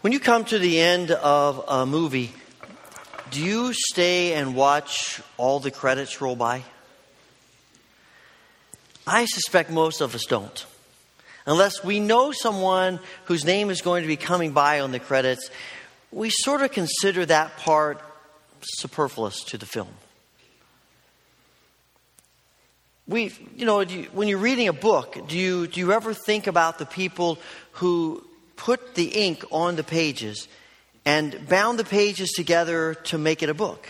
When you come to the end of a movie, do you stay and watch all the credits roll by? I suspect most of us don't. Unless we know someone whose name is going to be coming by on the credits, we sort of consider that part superfluous to the film. We, you know, you, when you're reading a book, do you, do you ever think about the people who put the ink on the pages and bound the pages together to make it a book?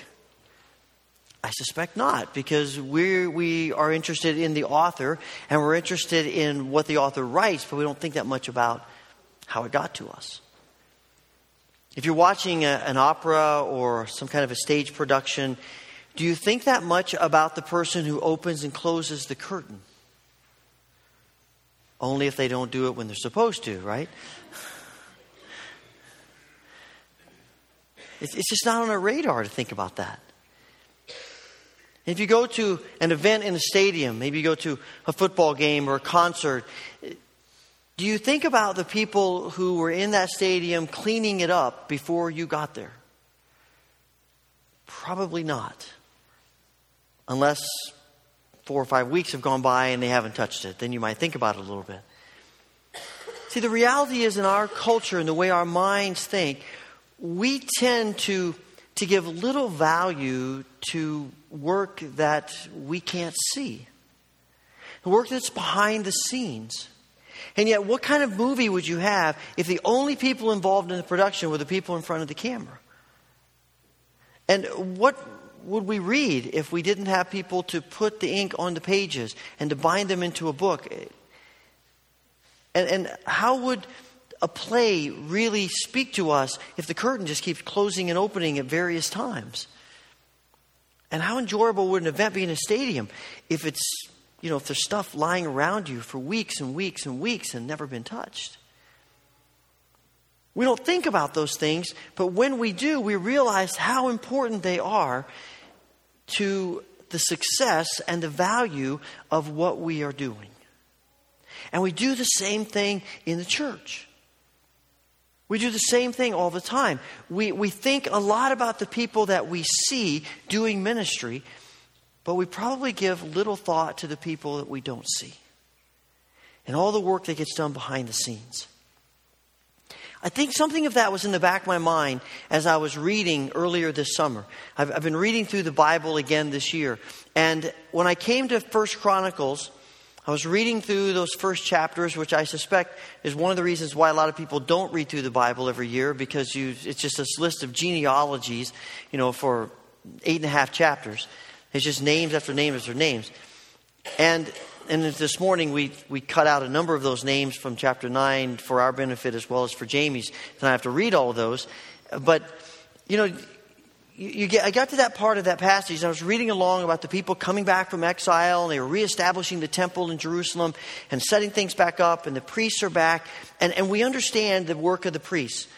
I suspect not, because we we are interested in the author and we're interested in what the author writes, but we don't think that much about how it got to us. If you're watching a, an opera or some kind of a stage production, do you think that much about the person who opens and closes the curtain? Only if they don't do it when they're supposed to, right? It's, just not on our radar to think about that. If you go to an event in a stadium, maybe you go to a football game or a concert, do you think about the people who were in that stadium cleaning it up before you got there? Probably not. Unless four or five weeks have gone by and they haven't touched it. Then you might think about it a little bit. See, the reality is in our culture and the way our minds think, we tend to, to give little value to work that we can't see, the work that's behind the scenes. And yet, what kind of movie would you have if the only people involved in the production were the people in front of the camera? And what would we read if we didn't have people to put the ink on the pages and to bind them into a book? And, and how would a play really speak to us if the curtain just keeps closing and opening at various times? And how enjoyable would an event be in a stadium if it's you know, if there's stuff lying around you for weeks and weeks and weeks and never been touched. We don't think about those things, but when we do, we realize how important they are to the success and the value of what we are doing. And we do the same thing in the church. We do the same thing all the time. We, we think a lot about the people that we see doing ministry, but we probably give little thought to the people that we don't see and all the work that gets done behind the scenes. I think something of that was in the back of my mind as I was reading earlier this summer. I've, I've been reading through the Bible again this year. And when I came to First Chronicles, I was reading through those first chapters, which I suspect is one of the reasons why a lot of people don't read through the Bible every year, because you, it's just this list of genealogies, you know, for eight and a half chapters. It's just names after names after names. And and this morning we, we cut out a number of those names from chapter 9 for our benefit as well as for Jamie's. And I have to read all of those. But, you know, you, get, I got to that part of that passage, and I was reading along about the people coming back from exile, and they were reestablishing the temple in Jerusalem and setting things back up, and the priests are back. And, and we understand the work of the priests.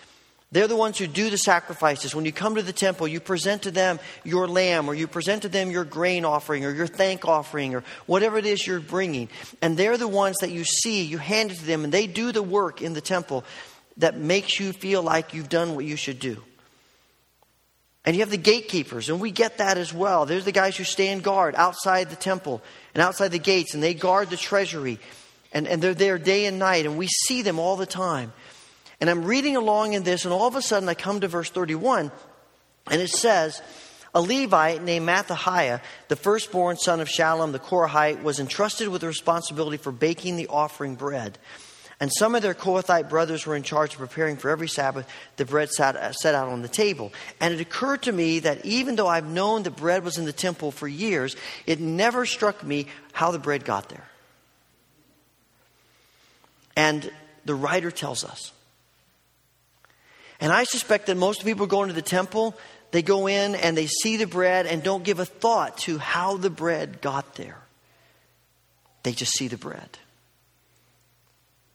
They're the ones who do the sacrifices. When you come to the temple, you present to them your lamb, or you present to them your grain offering, or your thank offering, or whatever it is you're bringing. And they're the ones that you see, you hand it to them, and they do the work in the temple that makes you feel like you've done what you should do. And you have the gatekeepers, and we get that as well. There's the guys who stand guard outside the temple and outside the gates, and they guard the treasury. And, and they're there day and night, and we see them all the time. And I'm reading along in this, and all of a sudden I come to verse 31, and it says, A Levite named Mattithiah, the firstborn son of Shallum the Korahite, was entrusted with the responsibility for baking the offering bread. And some of their Kohathite brothers were in charge of preparing for every Sabbath the bread sat, uh, set out on the table. And it occurred to me that even though I've known the bread was in the temple for years, it never struck me how the bread got there. And the writer tells us and I suspect that most people going to the temple, they go in and they see the bread and don't give a thought to how the bread got there. They just see the bread.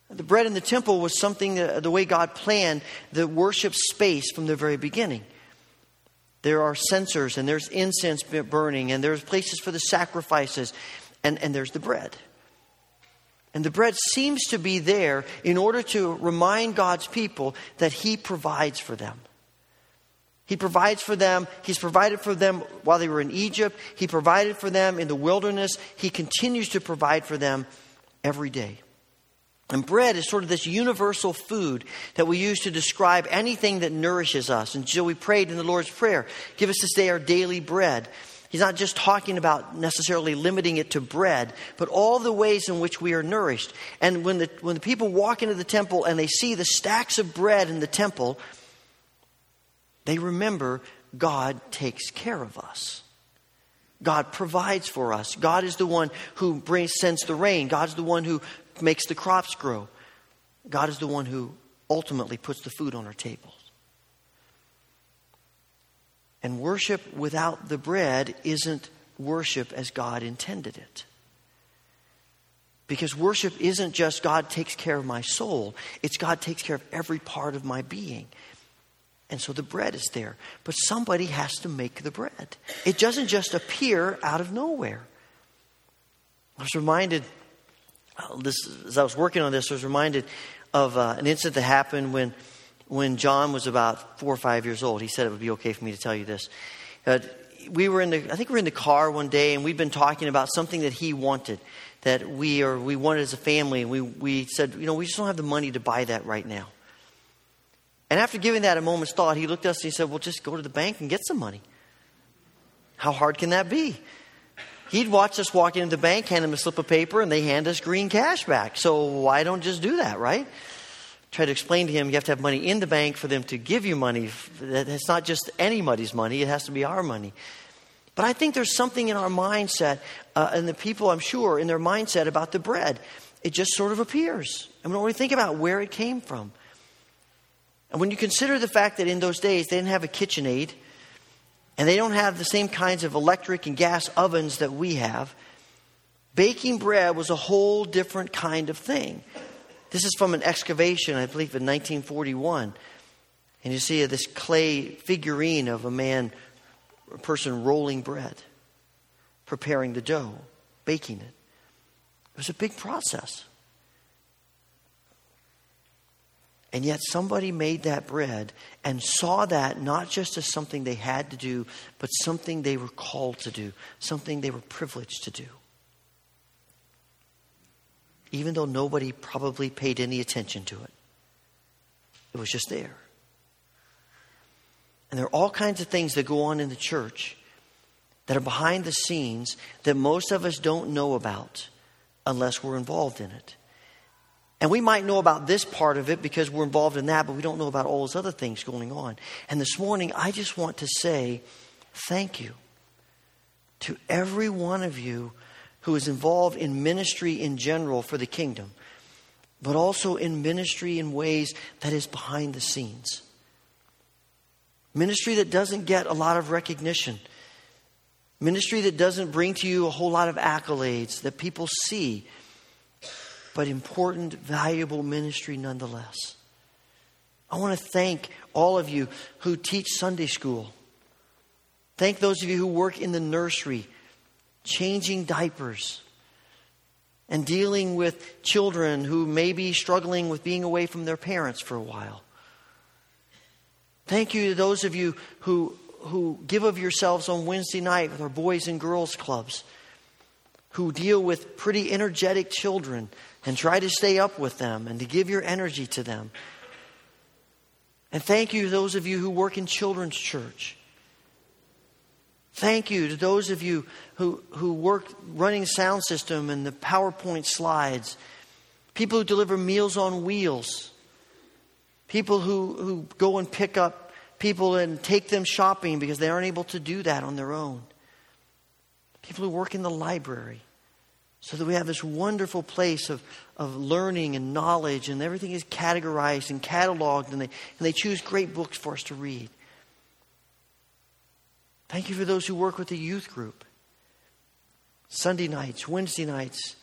The bread in the temple was something, uh, the way God planned the worship space from the very beginning. There are censers and there's incense burning and there's places for the sacrifices and, and there's the bread. And the bread seems to be there in order to remind God's people that He provides for them. He provides for them. He's provided for them while they were in Egypt. He provided for them in the wilderness. He continues to provide for them every day. And bread is sort of this universal food that we use to describe anything that nourishes us. And so we prayed in the Lord's Prayer give us this day our daily bread. He's not just talking about necessarily limiting it to bread, but all the ways in which we are nourished. And when the, when the people walk into the temple and they see the stacks of bread in the temple, they remember God takes care of us. God provides for us. God is the one who brings, sends the rain. God's the one who makes the crops grow. God is the one who ultimately puts the food on our tables. And worship without the bread isn't worship as God intended it. Because worship isn't just God takes care of my soul, it's God takes care of every part of my being. And so the bread is there. But somebody has to make the bread. It doesn't just appear out of nowhere. I was reminded, uh, this, as I was working on this, I was reminded of uh, an incident that happened when when John was about four or five years old. He said it would be okay for me to tell you this. Uh, we were in the, I think we were in the car one day, and we'd been talking about something that he wanted, that we or we wanted as a family, and we we said, you know, we just don't have the money to buy that right now. And after giving that a moment's thought, he looked at us and he said, "Well, just go to the bank and get some money." How hard can that be? He'd watch us walk into the bank, hand him a slip of paper, and they hand us green cash back. So why don't just do that, right? Try to explain to him you have to have money in the bank for them to give you money. It's not just anybody's money, it has to be our money. But I think there's something in our mindset, uh, and the people, I'm sure, in their mindset about the bread. It just sort of appears. And we don't really think about where it came from. And when you consider the fact that in those days they didn't have a KitchenAid, and they don't have the same kinds of electric and gas ovens that we have, baking bread was a whole different kind of thing. This is from an excavation, I believe, in 1941. And you see this clay figurine of a man, a person rolling bread, preparing the dough, baking it. It was a big process. And yet somebody made that bread and saw that not just as something they had to do, but something they were called to do, something they were privileged to do even though nobody probably paid any attention to it. It was just there. And there are all kinds of things that go on in the church that are behind the scenes that most of us don't know about unless we're involved in it. And we might know about this part of it because we're involved in that, but we don't know about all those other things going on. And this morning, I just want to say thank you to every one of you who is involved in ministry in general for the kingdom, but also in ministry in ways that is behind the scenes. Ministry that doesn't get a lot of recognition. Ministry that doesn't bring to you a whole lot of accolades that people see, but important, valuable ministry nonetheless. I want to thank all of you who teach Sunday school. Thank those of you who work in the nursery changing diapers, and dealing with children who may be struggling with being away from their parents for a while. Thank you to those of you who, who give of yourselves on Wednesday night with our boys and girls clubs, who deal with pretty energetic children and try to stay up with them and to give your energy to them. And thank you to those of you who work in children's church Thank you to those of you who, who work running sound system and the PowerPoint slides, people who deliver meals on wheels, people who, who go and pick up people and take them shopping because they aren't able to do that on their own, people who work in the library. So that we have this wonderful place of, of learning and knowledge, and everything is categorized and cataloged, and they, and they choose great books for us to read. Thank you for those who work with the youth group. Sunday nights, Wednesday nights.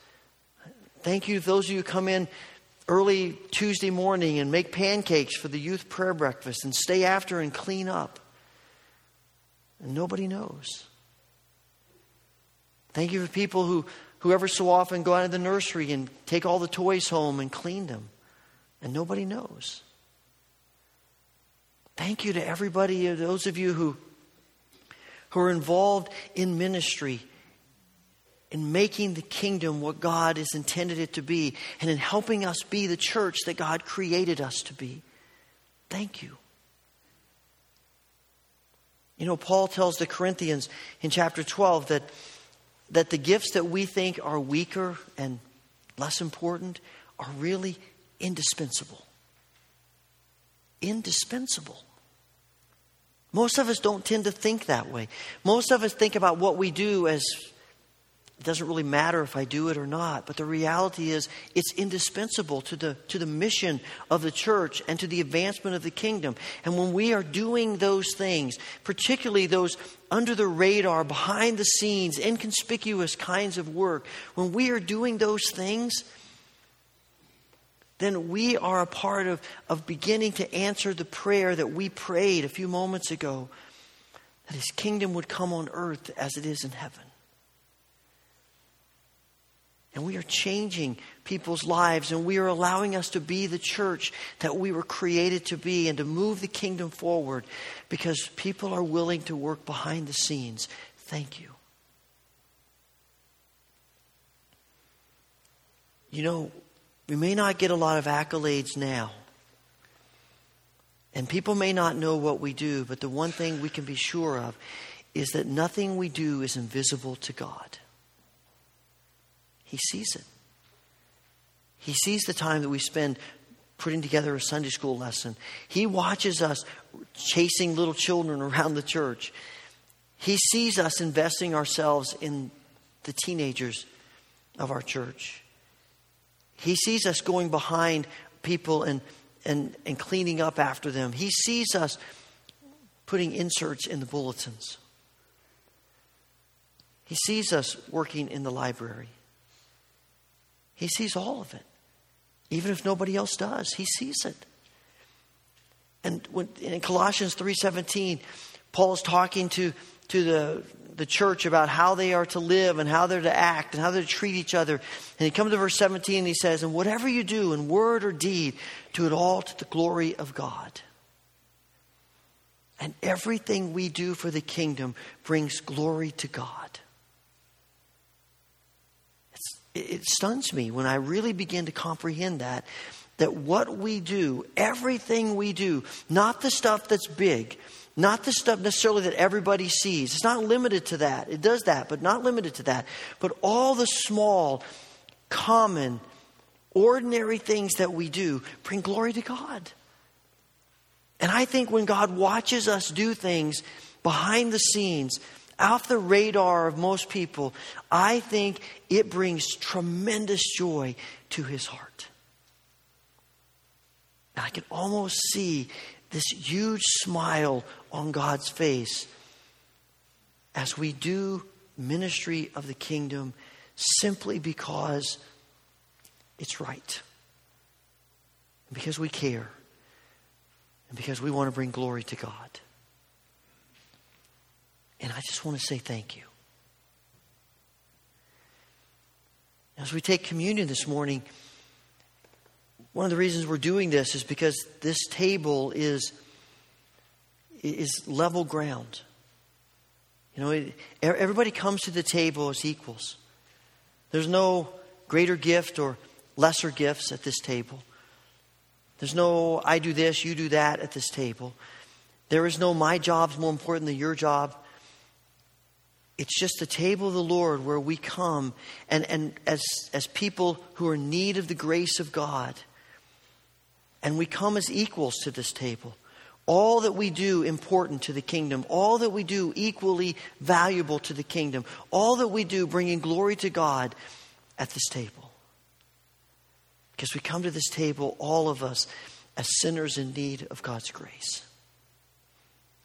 Thank you to those of you who come in early Tuesday morning and make pancakes for the youth prayer breakfast and stay after and clean up. And nobody knows. Thank you for people who, who ever so often go out of the nursery and take all the toys home and clean them, and nobody knows. Thank you to everybody, those of you who, who are involved in ministry, in making the kingdom what God has intended it to be, and in helping us be the church that God created us to be. Thank you. You know, Paul tells the Corinthians in chapter 12 that, that the gifts that we think are weaker and less important are really indispensable. Indispensable. Most of us don't tend to think that way. Most of us think about what we do as it doesn't really matter if I do it or not. But the reality is, it's indispensable to the, to the mission of the church and to the advancement of the kingdom. And when we are doing those things, particularly those under the radar, behind the scenes, inconspicuous kinds of work, when we are doing those things, then we are a part of, of beginning to answer the prayer that we prayed a few moments ago that his kingdom would come on earth as it is in heaven. And we are changing people's lives, and we are allowing us to be the church that we were created to be and to move the kingdom forward because people are willing to work behind the scenes. Thank you. You know, we may not get a lot of accolades now. And people may not know what we do, but the one thing we can be sure of is that nothing we do is invisible to God. He sees it. He sees the time that we spend putting together a Sunday school lesson. He watches us chasing little children around the church. He sees us investing ourselves in the teenagers of our church. He sees us going behind people and, and, and cleaning up after them. He sees us putting inserts in the bulletins. He sees us working in the library. He sees all of it. Even if nobody else does, he sees it. And when, in Colossians 3:17, Paul is talking to, to the, the church about how they are to live and how they're to act and how they're to treat each other. And he comes to verse 17 and he says, And whatever you do in word or deed, do it all to the glory of God. And everything we do for the kingdom brings glory to God it stuns me when I really begin to comprehend that. That what we do, everything we do, not the stuff that's big, not the stuff necessarily that everybody sees. It's not limited to that. It does that, but not limited to that. But all the small, common, ordinary things that we do bring glory to God. And I think when God watches us do things behind the scenes, off the radar of most people, I think it brings tremendous joy to his heart. And I can almost see this huge smile on God's face as we do ministry of the kingdom simply because it's right. Because we care. And because we want to bring glory to God. And I just want to say thank you. As we take communion this morning, one of the reasons we're doing this is because this table is, is level ground. You know, everybody comes to the table as equals. There's no greater gift or lesser gifts at this table. There's no, I do this, you do that at this table. There is no, my job's more important than your job. It's just the table of the Lord where we come and, and as, as people who are in need of the grace of God. And we come as equals to this table. All that we do important to the kingdom, all that we do equally valuable to the kingdom, all that we do bringing glory to God at this table. Because we come to this table, all of us, as sinners in need of God's grace.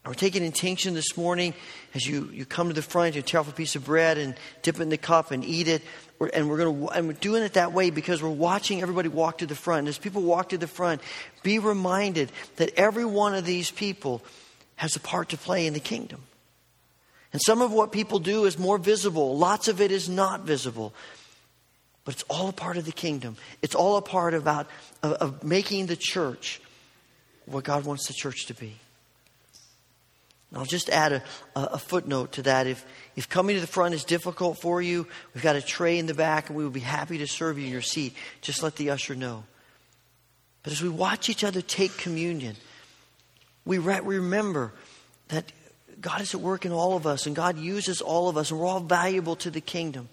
We're taking intention this morning as you, you come to the front, you tear off a piece of bread and dip it in the cup and eat it. We're, and we're going to, and we're doing it that way because we're watching everybody walk to the front. As people walk to the front, be reminded that every one of these people has a part to play in the kingdom. And some of what people do is more visible. Lots of it is not visible. but it's all a part of the kingdom. It's all a part about of, of making the church what God wants the church to be. I'll just add a, a, footnote to that. If, if coming to the front is difficult for you, we've got a tray in the back and we will be happy to serve you in your seat. Just let the usher know. But as we watch each other take communion, we, re- remember that God is at work in all of us and God uses all of us and we're all valuable to the kingdom.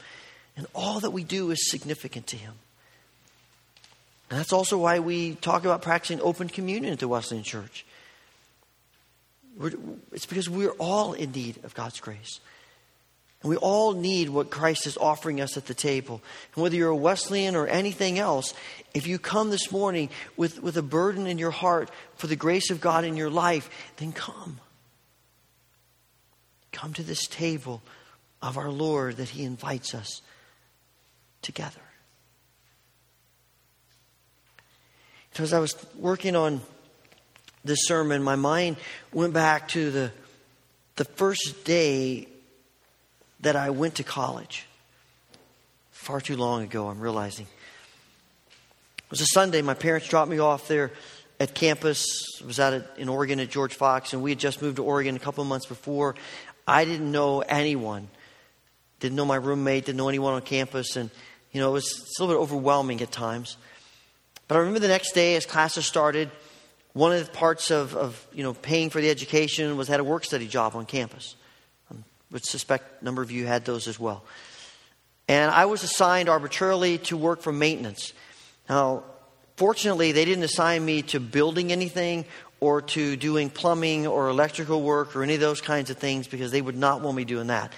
And all that we do is significant to Him. And that's also why we talk about practicing open communion at the Wesleyan Church. It's because we're all in need of God's grace. And we all need what Christ is offering us at the table. And whether you're a Wesleyan or anything else, if you come this morning with, with a burden in your heart for the grace of God in your life, then come. Come to this table of our Lord that He invites us together. So as I was working on this sermon, my mind went back to the, the first day that I went to college. Far too long ago, I'm realizing. It was a Sunday. My parents dropped me off there at campus. I was out in Oregon at George Fox, and we had just moved to Oregon a couple of months before. I didn't know anyone. Didn't know my roommate, didn't know anyone on campus, and you know, it was a little bit overwhelming at times. But I remember the next day as classes started, one of the parts of, of you know, paying for the education was had a work study job on campus. I would suspect a number of you had those as well. And I was assigned arbitrarily to work for maintenance. Now, fortunately, they didn't assign me to building anything or to doing plumbing or electrical work or any of those kinds of things because they would not want me doing that.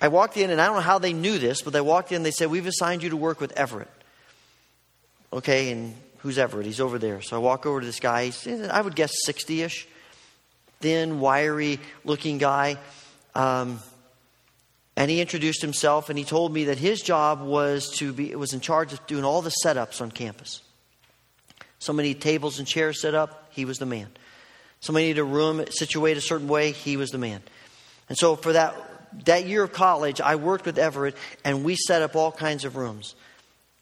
I walked in, and I don't know how they knew this, but they walked in, they said, We've assigned you to work with Everett. Okay, and who's Everett? He's over there. So I walk over to this guy. He's, I would guess 60 ish, thin, wiry looking guy. Um, and he introduced himself and he told me that his job was to be was in charge of doing all the setups on campus. So many tables and chairs set up, he was the man. Somebody needed a room situated a certain way, he was the man. And so for that that year of college, I worked with Everett and we set up all kinds of rooms,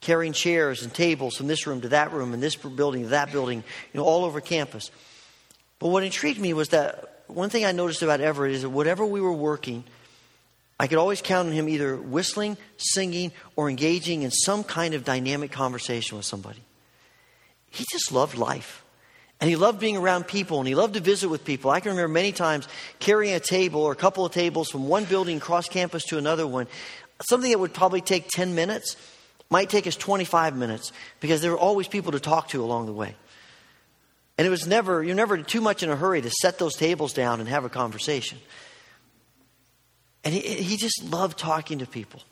carrying chairs and tables from this room to that room and this building to that building, you know, all over campus. But what intrigued me was that one thing I noticed about Everett is that whatever we were working, I could always count on him either whistling, singing, or engaging in some kind of dynamic conversation with somebody. He just loved life. And he loved being around people and he loved to visit with people. I can remember many times carrying a table or a couple of tables from one building across campus to another one. Something that would probably take 10 minutes might take us 25 minutes because there were always people to talk to along the way. And it was never, you're never too much in a hurry to set those tables down and have a conversation. And he, he just loved talking to people.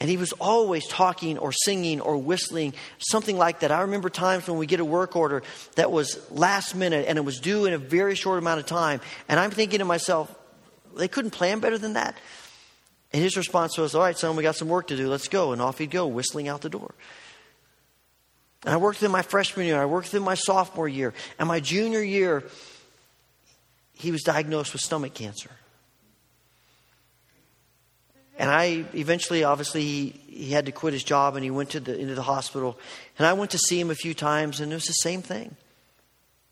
And he was always talking or singing or whistling, something like that. I remember times when we get a work order that was last minute and it was due in a very short amount of time. And I'm thinking to myself, they couldn't plan better than that. And his response was, All right, son, we got some work to do. Let's go. And off he'd go, whistling out the door. And I worked him my freshman year. I worked him my sophomore year. And my junior year, he was diagnosed with stomach cancer. And I eventually, obviously, he, he had to quit his job and he went to the, into the hospital. And I went to see him a few times, and it was the same thing.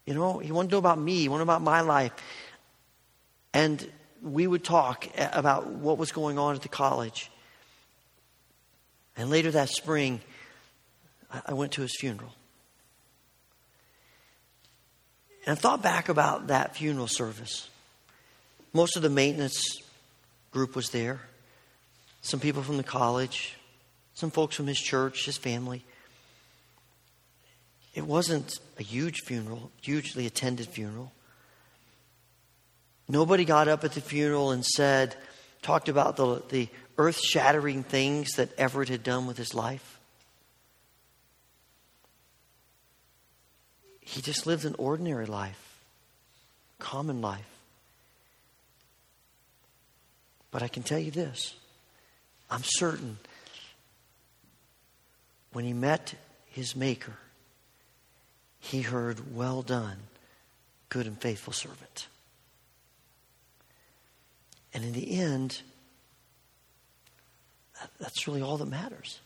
You know, he wanted to know about me, he wanted to know about my life. And we would talk about what was going on at the college. And later that spring, I went to his funeral. And I thought back about that funeral service. Most of the maintenance group was there some people from the college, some folks from his church, his family. It wasn't a huge funeral, hugely attended funeral. Nobody got up at the funeral and said, talked about the, the earth shattering things that Everett had done with his life. He just lived an ordinary life, common life. But I can tell you this I'm certain when he met his Maker, he heard, Well done, good and faithful servant. And in the end, that's really all that matters.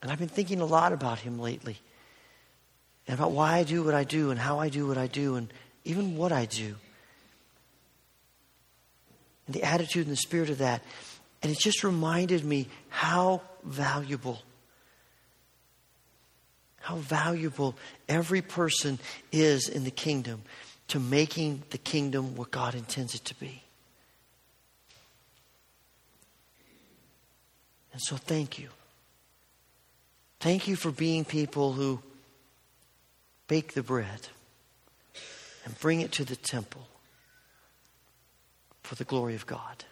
And I've been thinking a lot about him lately. And about why I do what I do and how I do what I do and even what I do. And the attitude and the spirit of that. And it just reminded me how valuable, how valuable every person is in the kingdom to making the kingdom what God intends it to be. And so thank you. Thank you for being people who bake the bread and bring it to the temple for the glory of God.